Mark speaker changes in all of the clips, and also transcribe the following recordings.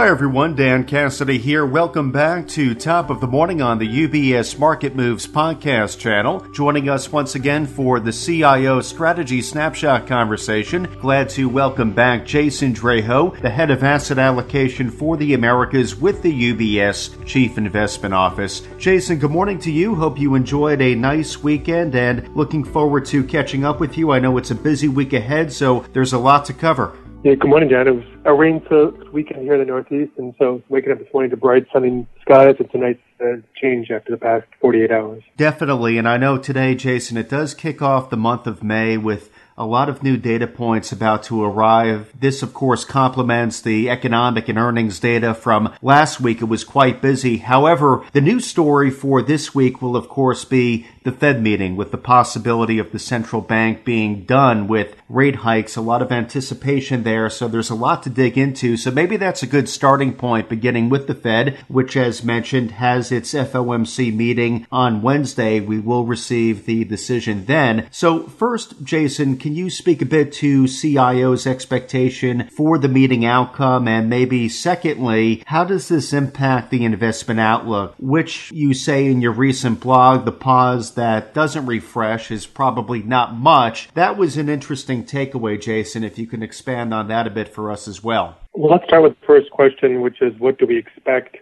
Speaker 1: Hi everyone, Dan Cassidy here. Welcome back to Top of the Morning on the UBS Market Moves podcast channel. Joining us once again for the CIO Strategy Snapshot conversation. Glad to welcome back Jason Draho, the head of asset allocation for the Americas with the UBS Chief Investment Office. Jason, good morning to you. Hope you enjoyed a nice weekend and looking forward to catching up with you. I know it's a busy week ahead, so there's a lot to cover.
Speaker 2: Yeah, good morning, Dan. It was a rain-soaked weekend here in the Northeast, and so waking up this morning to bright, sunny skies, it's a nice uh, change after the past 48 hours.
Speaker 1: Definitely, and I know today, Jason, it does kick off the month of May with a lot of new data points about to arrive. This, of course, complements the economic and earnings data from last week. It was quite busy. However, the new story for this week will, of course, be the Fed meeting with the possibility of the central bank being done with rate hikes. A lot of anticipation there. So there's a lot to dig into. So maybe that's a good starting point beginning with the Fed, which as mentioned has its FOMC meeting on Wednesday. We will receive the decision then. So first, Jason, can you speak a bit to CIO's expectation for the meeting outcome? And maybe secondly, how does this impact the investment outlook, which you say in your recent blog, the pause that doesn't refresh is probably not much. That was an interesting takeaway, Jason, if you can expand on that a bit for us as well.
Speaker 2: Well, let's start with the first question, which is what do we expect?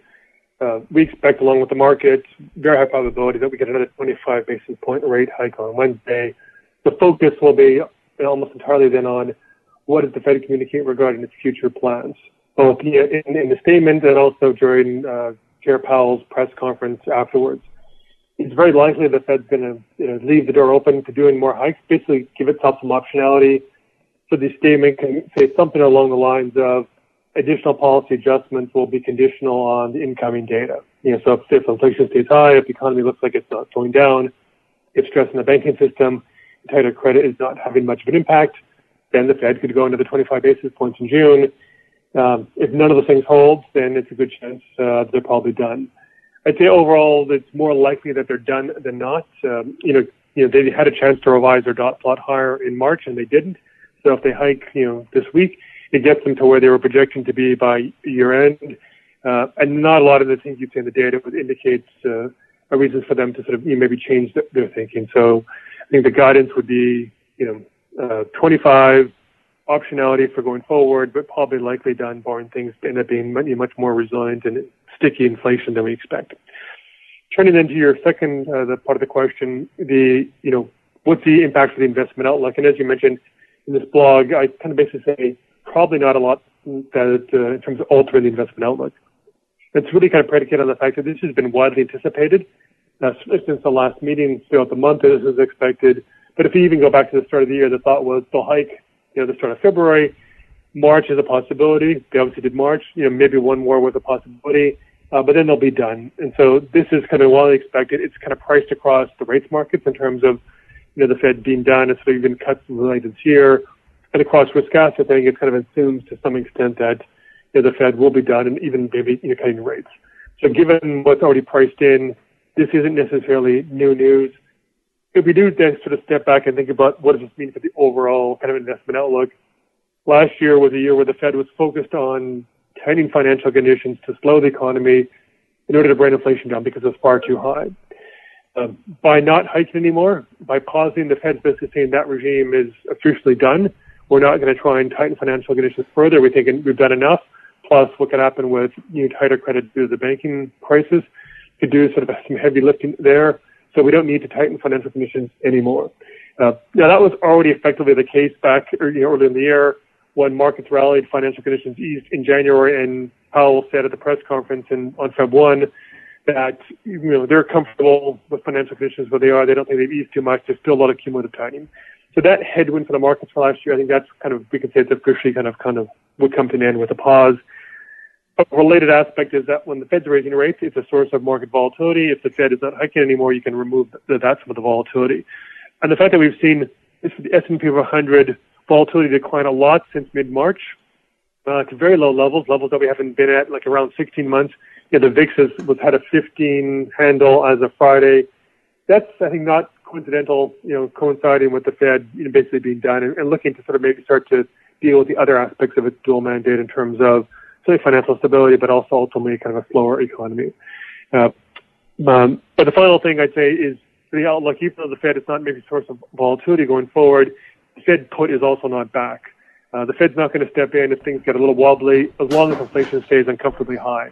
Speaker 2: Uh, we expect, along with the market, very high probability that we get another 25 basis point rate hike on Wednesday. The focus will be almost entirely then on what does the Fed communicate regarding its future plans, both in, in the statement and also during uh, Chair Powell's press conference afterwards it's very likely the Fed's going to you know, leave the door open to doing more hikes, basically give itself some optionality. So the statement can say something along the lines of additional policy adjustments will be conditional on the incoming data. You know, so if, if inflation stays high, if the economy looks like it's not going down, if stress in the banking system, tighter credit is not having much of an impact, then the Fed could go another 25 basis points in June. Um, if none of those things hold, then it's a good chance uh, they're probably done. I'd say overall it's more likely that they're done than not. Um, you know, you know, they had a chance to revise their dot plot higher in March and they didn't. So if they hike, you know, this week, it gets them to where they were projecting to be by year end. Uh, and not a lot of the things you see in the data would indicate uh, a reason for them to sort of you know, maybe change the, their thinking. So I think the guidance would be, you know, uh, 25 optionality for going forward, but probably likely done barring things end up being much more resilient and sticky inflation than we expect. Turning then to your second uh, the part of the question, the you know what's the impact of the investment outlook? And as you mentioned in this blog, I kind of basically say probably not a lot that uh, in terms of altering the investment outlook. It's really kind of predicated on the fact that this has been widely anticipated uh, since the last meeting throughout the month. This is expected. But if you even go back to the start of the year, the thought was they'll hike, you know, the start of February. March is a possibility. They obviously did March. You know, maybe one more was a possibility uh, but then they'll be done. And so this is kind of widely expected. It's kind of priced across the rates markets in terms of, you know, the Fed being done. and sort of even cuts related this year. And across risk assets, I think it kind of assumes to some extent that, you know, the Fed will be done and even maybe, you know, cutting rates. So given what's already priced in, this isn't necessarily new news. If we do then sort of step back and think about what does this mean for the overall kind of investment outlook, last year was a year where the Fed was focused on tightening financial conditions to slow the economy in order to bring inflation down because it's far too high. Uh, by not hiking anymore, by pausing, the Fed's basically saying that regime is officially done. We're not going to try and tighten financial conditions further. We think we've done enough. Plus, what could happen with new tighter credit due to the banking crisis could do sort of some heavy lifting there. So we don't need to tighten financial conditions anymore. Uh, now that was already effectively the case back early, early in the year when markets rallied, financial conditions eased in January, and Powell said at the press conference in, on Feb 1 that you know they're comfortable with financial conditions where they are. They don't think they've eased too much. There's still a lot of cumulative tightening. So that headwind for the markets for last year, I think that's kind of we could say it's officially kind of kind of would come to an end with a pause. A related aspect is that when the Fed's raising rates, it's a source of market volatility. If the Fed is not hiking anymore, you can remove that some of the volatility. And the fact that we've seen this the S&P 500 volatility declined a lot since mid-March uh, to very low levels, levels that we haven't been at like around 16 months. Yeah, the VIX has, was had a 15 handle as of Friday. That's I think not coincidental, you know, coinciding with the Fed you know, basically being done and, and looking to sort of maybe start to deal with the other aspects of its dual mandate in terms of financial stability, but also ultimately kind of a slower economy. Uh, um, but the final thing I'd say is the outlook, even though the Fed is not maybe a source of volatility going forward, the Fed put is also not back. Uh, the Fed's not going to step in if things get a little wobbly as long as inflation stays uncomfortably high.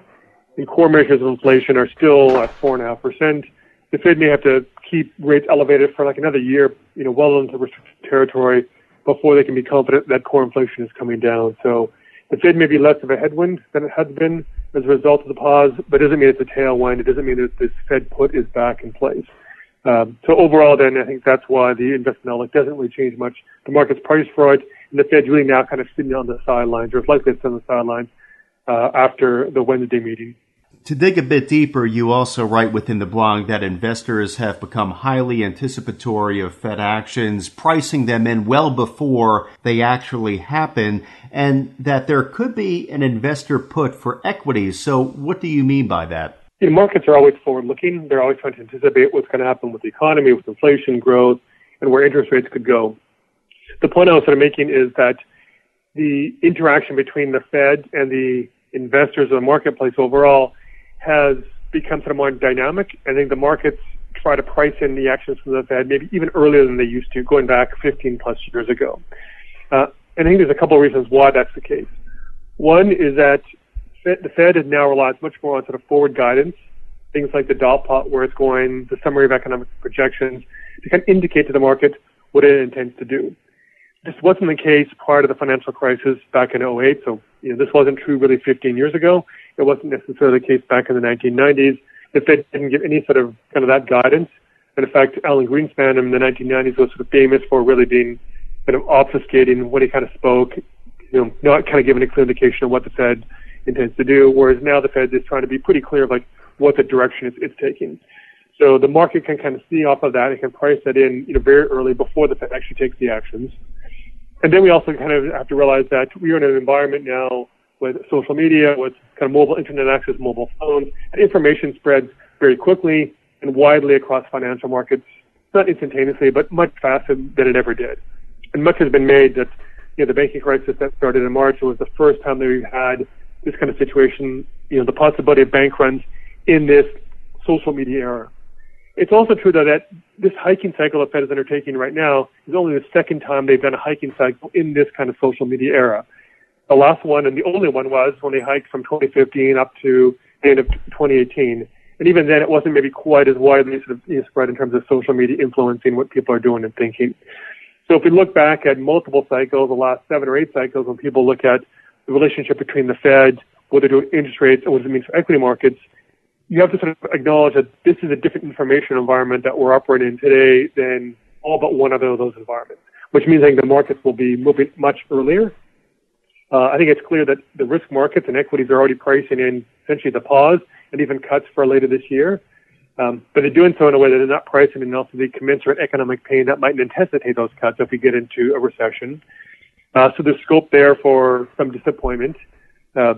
Speaker 2: And core measures of inflation are still at four and a half percent. The Fed may have to keep rates elevated for like another year, you know, well into restricted territory before they can be confident that core inflation is coming down. So the Fed may be less of a headwind than it has been as a result of the pause, but it doesn't mean it's a tailwind. It doesn't mean that this Fed put is back in place. Um, so overall, then I think that's why the investment outlook doesn't really change much. The market's priced for it, and the Fed's really now kind of sitting on the sidelines, or is likely to sit on the sidelines uh, after the Wednesday meeting.
Speaker 1: To dig a bit deeper, you also write within the blog that investors have become highly anticipatory of Fed actions, pricing them in well before they actually happen, and that there could be an investor put for equities. So, what do you mean by that?
Speaker 2: Know, markets are always forward looking. They're always trying to anticipate what's going to happen with the economy, with inflation growth, and where interest rates could go. The point I was sort of making is that the interaction between the Fed and the investors in the marketplace overall has become sort of more dynamic. I think the markets try to price in the actions from the Fed maybe even earlier than they used to, going back 15 plus years ago. Uh, and I think there's a couple of reasons why that's the case. One is that the Fed has now relies much more on sort of forward guidance, things like the dot plot where it's going, the summary of economic projections, to kind of indicate to the market what it intends to do. This wasn't the case prior to the financial crisis back in 08, so you know, this wasn't true really 15 years ago. It wasn't necessarily the case back in the 1990s. The Fed didn't give any sort of kind of that guidance. And in fact, Alan Greenspan in the 1990s was sort of famous for really being kind of obfuscating when he kind of spoke, you know, not kind of giving a clear indication of what the Fed intends to do. Whereas now the Fed is trying to be pretty clear of like what the direction it's, it's taking. So the market can kind of see off of that and can price that in, you know, very early before the Fed actually takes the actions. And then we also kind of have to realize that we are in an environment now with social media, with kind of mobile internet access, mobile phones, and information spreads very quickly and widely across financial markets, not instantaneously, but much faster than it ever did. And much has been made that you know, the banking crisis that started in March was the first time that we've had this kind of situation, you know, the possibility of bank runs in this social media era. It's also true though that this hiking cycle the Fed is undertaking right now is only the second time they've done a hiking cycle in this kind of social media era. The last one and the only one was when they hiked from 2015 up to the end of 2018. And even then, it wasn't maybe quite as widely sort of you know, spread in terms of social media influencing what people are doing and thinking. So if we look back at multiple cycles, the last seven or eight cycles, when people look at the relationship between the Fed, what they're doing interest rates, and what it means for equity markets, you have to sort of acknowledge that this is a different information environment that we're operating in today than all but one other of those environments, which means I think the markets will be moving much earlier uh, I think it's clear that the risk markets and equities are already pricing in essentially the pause and even cuts for later this year. Um, but they're doing so in a way that they're not pricing in also the commensurate economic pain that might necessitate those cuts if we get into a recession. Uh, so there's scope there for some disappointment. Uh,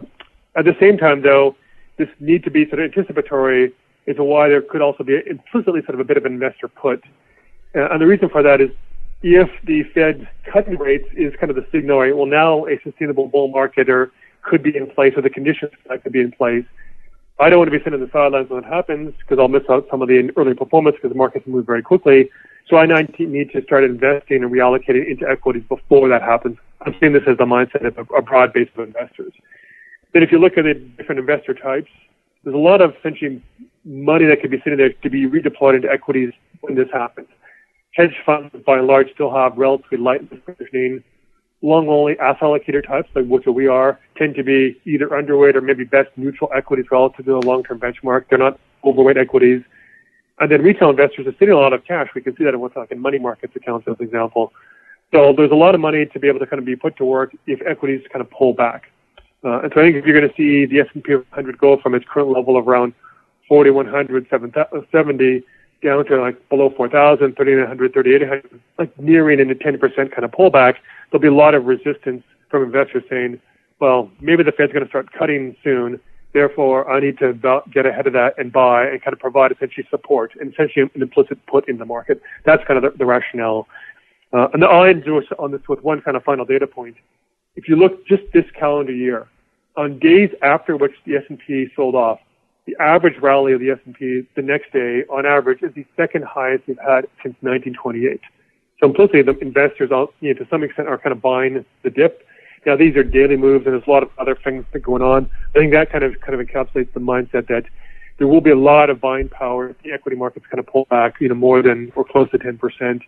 Speaker 2: at the same time, though, this need to be sort of anticipatory is why there could also be implicitly sort of a bit of investor put. Uh, and the reason for that is if the Fed cutting rates is kind of the signal, right, well, now a sustainable bull market or could be in place or the conditions that could be in place. I don't want to be sitting on the sidelines when it happens because I'll miss out some of the early performance because the markets move very quickly. So I need to start investing and reallocating into equities before that happens. I'm seeing this as the mindset of a broad base of investors. Then if you look at the different investor types, there's a lot of essentially money that could be sitting there to be redeployed into equities when this happens hedge funds, by and large, still have relatively light positioning. Long only asset allocator types, like which we are, tend to be either underweight or maybe best neutral equities relative to the long-term benchmark. They're not overweight equities. And then retail investors are sitting a lot of cash. We can see that in what's like in money markets accounts as an example. So there's a lot of money to be able to kind of be put to work if equities kind of pull back. Uh, and so I think if you're going to see the S&P 500 go from its current level of around 4,100, 70 down to like below 4,000, 3,900, 3,800, like nearing in a 10% kind of pullback, there'll be a lot of resistance from investors saying, well, maybe the Fed's going to start cutting soon. Therefore, I need to get ahead of that and buy and kind of provide essentially support and essentially an implicit put in the market. That's kind of the, the rationale. Uh, and I'll end on this with one kind of final data point. If you look just this calendar year, On days after which the S&P sold off, the average rally of the S&P the next day, on average, is the second highest we've had since 1928. So implicitly, the investors, all, you know, to some extent, are kind of buying the dip. Now, these are daily moves, and there's a lot of other things that are going on. I think that kind of kind of encapsulates the mindset that there will be a lot of buying power. If the equity markets kind of pull back, you know, more than or close to 10%. So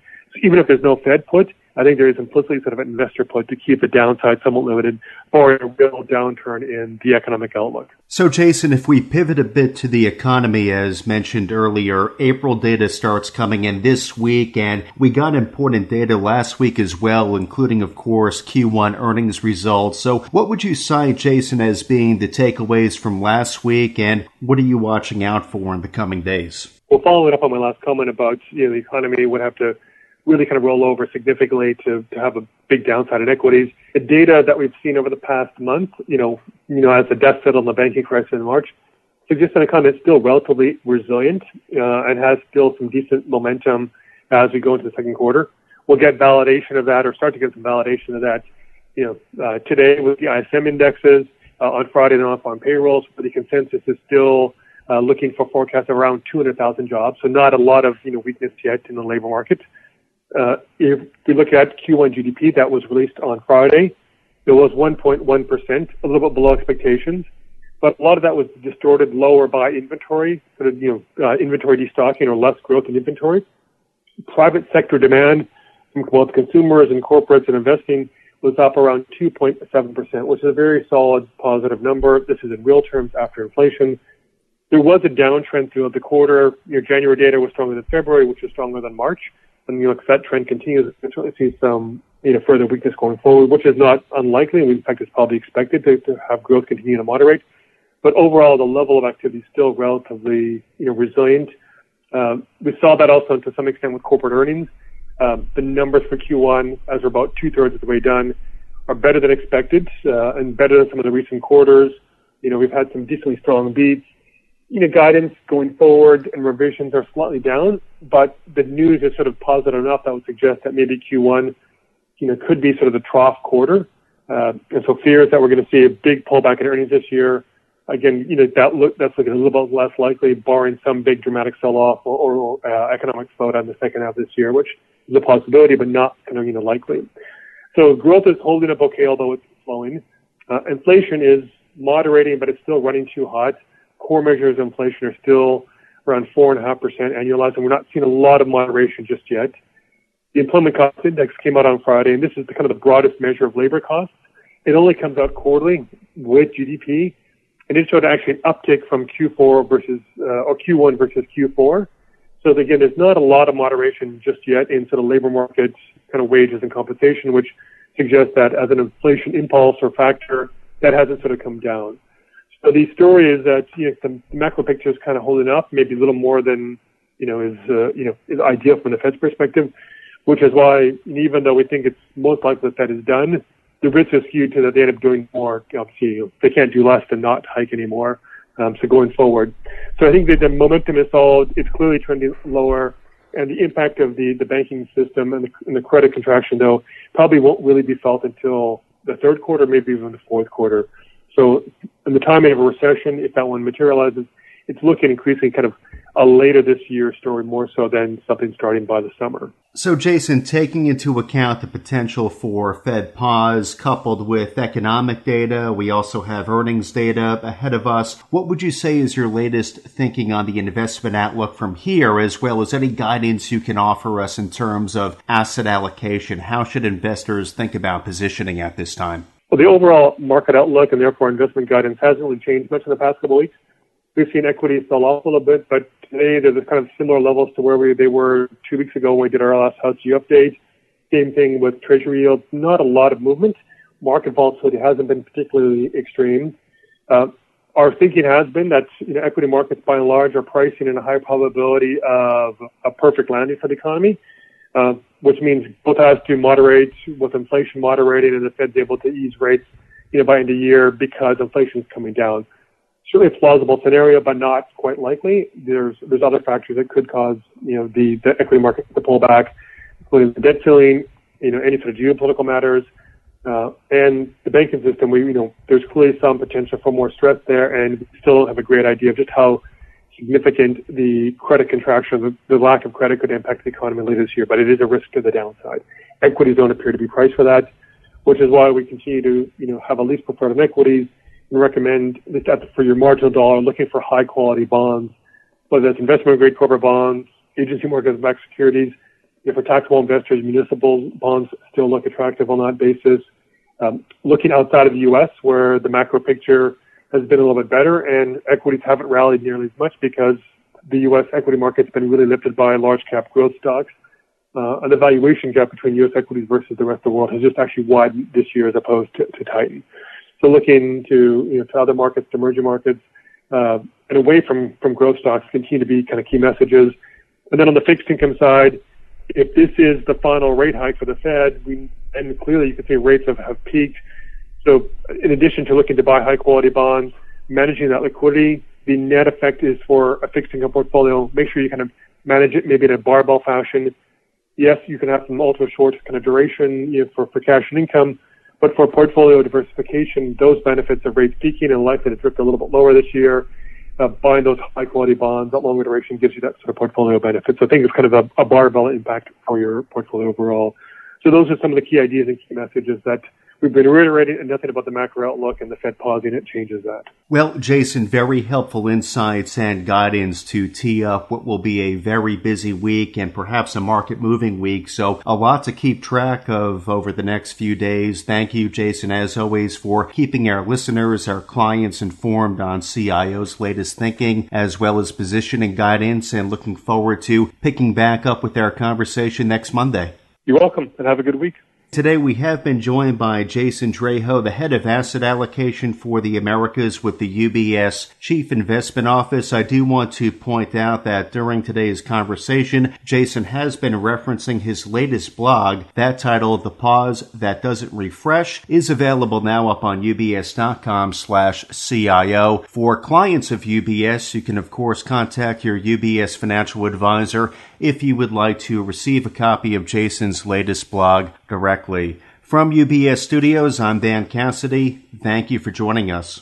Speaker 2: even if there's no Fed put, I think there is implicitly sort of an investor put to keep the downside somewhat limited for a real downturn in the economic outlook.
Speaker 1: So, Jason, if we pivot a bit to the economy, as mentioned earlier, April data starts coming in this week, and we got important data last week as well, including, of course, Q1 earnings results. So, what would you cite, Jason, as being the takeaways from last week, and what are you watching out for in the coming days?
Speaker 2: Well, following up on my last comment about you know, the economy would have to really kind of roll over significantly to, to have a big downside in equities. The data that we've seen over the past month, you know, you know, as the dust settled on the banking crisis in March, suggests the economy is still relatively resilient uh, and has still some decent momentum as we go into the second quarter. We'll get validation of that or start to get some validation of that, you know, uh, today with the ISM indexes, uh, on Friday and off on payrolls, but the consensus is still uh, looking for forecasts around 200,000 jobs. So not a lot of, you know, weakness yet in the labor market. Uh, if we look at Q1 GDP that was released on Friday, it was 1.1%, a little bit below expectations, but a lot of that was distorted lower by inventory, sort of, you know, uh, inventory destocking or less growth in inventory. Private sector demand from both consumers and corporates and investing was up around 2.7%, which is a very solid positive number. This is in real terms after inflation. There was a downtrend throughout the quarter. Your January data was stronger than February, which was stronger than March and you know, if that trend continues, we certainly see some you know further weakness going forward, which is not unlikely. In fact, it's probably expected to, to have growth continue to moderate. But overall, the level of activity is still relatively you know resilient. Um, we saw that also to some extent with corporate earnings. Um, the numbers for Q1, as we're about two thirds of the way done, are better than expected uh, and better than some of the recent quarters. You know, we've had some decently strong beats you know, guidance going forward and revisions are slightly down, but the news is sort of positive enough that would suggest that maybe Q1, you know, could be sort of the trough quarter. Uh, and so fears that we're going to see a big pullback in earnings this year. Again, you know, that look, that's looking a little bit less likely, barring some big dramatic sell-off or, or uh, economic slowdown in the second half of this year, which is a possibility, but not kind of, you know, likely. So growth is holding up okay, although it's slowing. Uh, inflation is moderating, but it's still running too hot core measures of inflation are still around 4.5% annualized, and we're not seeing a lot of moderation just yet. The employment cost index came out on Friday, and this is the kind of the broadest measure of labor costs. It only comes out quarterly with GDP, and it showed actually an uptick from Q4 versus uh, or Q1 versus Q4. So again, there's not a lot of moderation just yet in sort of labor markets, kind of wages and compensation, which suggests that as an inflation impulse or factor, that hasn't sort of come down. So the story is that you know, the macro picture is kind of holding up, maybe a little more than you know is uh, you know is ideal from the Fed's perspective, which is why even though we think it's most likely that is done, the risk is skewed to that they end up doing more. Obviously, they can't do less than not hike anymore. Um, so going forward, so I think that the momentum is solid. It's clearly trending lower, and the impact of the the banking system and the, and the credit contraction, though, probably won't really be felt until the third quarter, maybe even the fourth quarter. So in the timing of a recession, if that one materializes, it's looking increasingly kind of a later this year story more so than something starting by the summer.
Speaker 1: So, Jason, taking into account the potential for Fed pause coupled with economic data, we also have earnings data ahead of us. What would you say is your latest thinking on the investment outlook from here, as well as any guidance you can offer us in terms of asset allocation? How should investors think about positioning at this time?
Speaker 2: Well, the overall market outlook and therefore investment guidance hasn't really changed much in the past couple of weeks. We've seen equities sell off a little bit, but today they're kind of similar levels to where we, they were two weeks ago when we did our last house view update. Same thing with treasury yields. Not a lot of movement. Market volatility hasn't been particularly extreme. Uh, our thinking has been that you know, equity markets by and large are pricing in a high probability of a perfect landing for the economy. Uh, which means both has to moderate with inflation moderating and the Fed's able to ease rates, you know, by end of year because inflation is coming down. Certainly a plausible scenario, but not quite likely. There's there's other factors that could cause you know the, the equity market to pull back, including the debt ceiling, you know, any sort of geopolitical matters, Uh, and the banking system, we, you know, there's clearly some potential for more stress there, and we still have a great idea of just how significant the credit contraction, the, the lack of credit could impact the economy later this year, but it is a risk to the downside. Equities don't appear to be priced for that, which is why we continue to, you know, have a least preferred on equities and recommend that for your marginal dollar, looking for high quality bonds, whether it's investment grade corporate bonds, agency mortgage-backed securities, if for taxable investors, municipal bonds still look attractive on that basis. Um, looking outside of the U.S., where the macro picture has been a little bit better, and equities haven't rallied nearly as much because the U.S. equity market's been really lifted by large cap growth stocks. Uh, and the valuation gap between U.S. equities versus the rest of the world has just actually widened this year as opposed to, to tighten. So looking to you know to other markets, to emerging markets, uh, and away from from growth stocks continue to be kind of key messages. And then on the fixed income side, if this is the final rate hike for the Fed, we, and clearly you can see rates have, have peaked. So in addition to looking to buy high quality bonds, managing that liquidity, the net effect is for a fixed income portfolio, make sure you kind of manage it maybe in a barbell fashion. Yes, you can have some ultra short kind of duration you know, for, for cash and income, but for portfolio diversification, those benefits of rates peaking and likely to drift a little bit lower this year uh, buying those high quality bonds, that longer duration gives you that sort of portfolio benefit. So I think it's kind of a, a barbell impact for your portfolio overall. So those are some of the key ideas and key messages that we've been reiterating and nothing about the macro outlook and the Fed pausing it changes that.
Speaker 1: Well, Jason, very helpful insights and guidance to tee up what will be a very busy week and perhaps a market moving week. So a lot to keep track of over the next few days. Thank you, Jason, as always, for keeping our listeners, our clients informed on CIO's latest thinking, as well as positioning guidance and looking forward to picking back up with our conversation next Monday.
Speaker 2: You're welcome and have a good week.
Speaker 1: Today we have been joined by Jason Draho, the head of asset allocation for the Americas with the UBS Chief Investment Office. I do want to point out that during today's conversation, Jason has been referencing his latest blog. That title, of The Pause That Doesn't Refresh, is available now up on ubs.com slash CIO. For clients of UBS, you can of course contact your UBS financial advisor if you would like to receive a copy of Jason's latest blog directly. From UBS Studios, I'm Dan Cassidy. Thank you for joining us.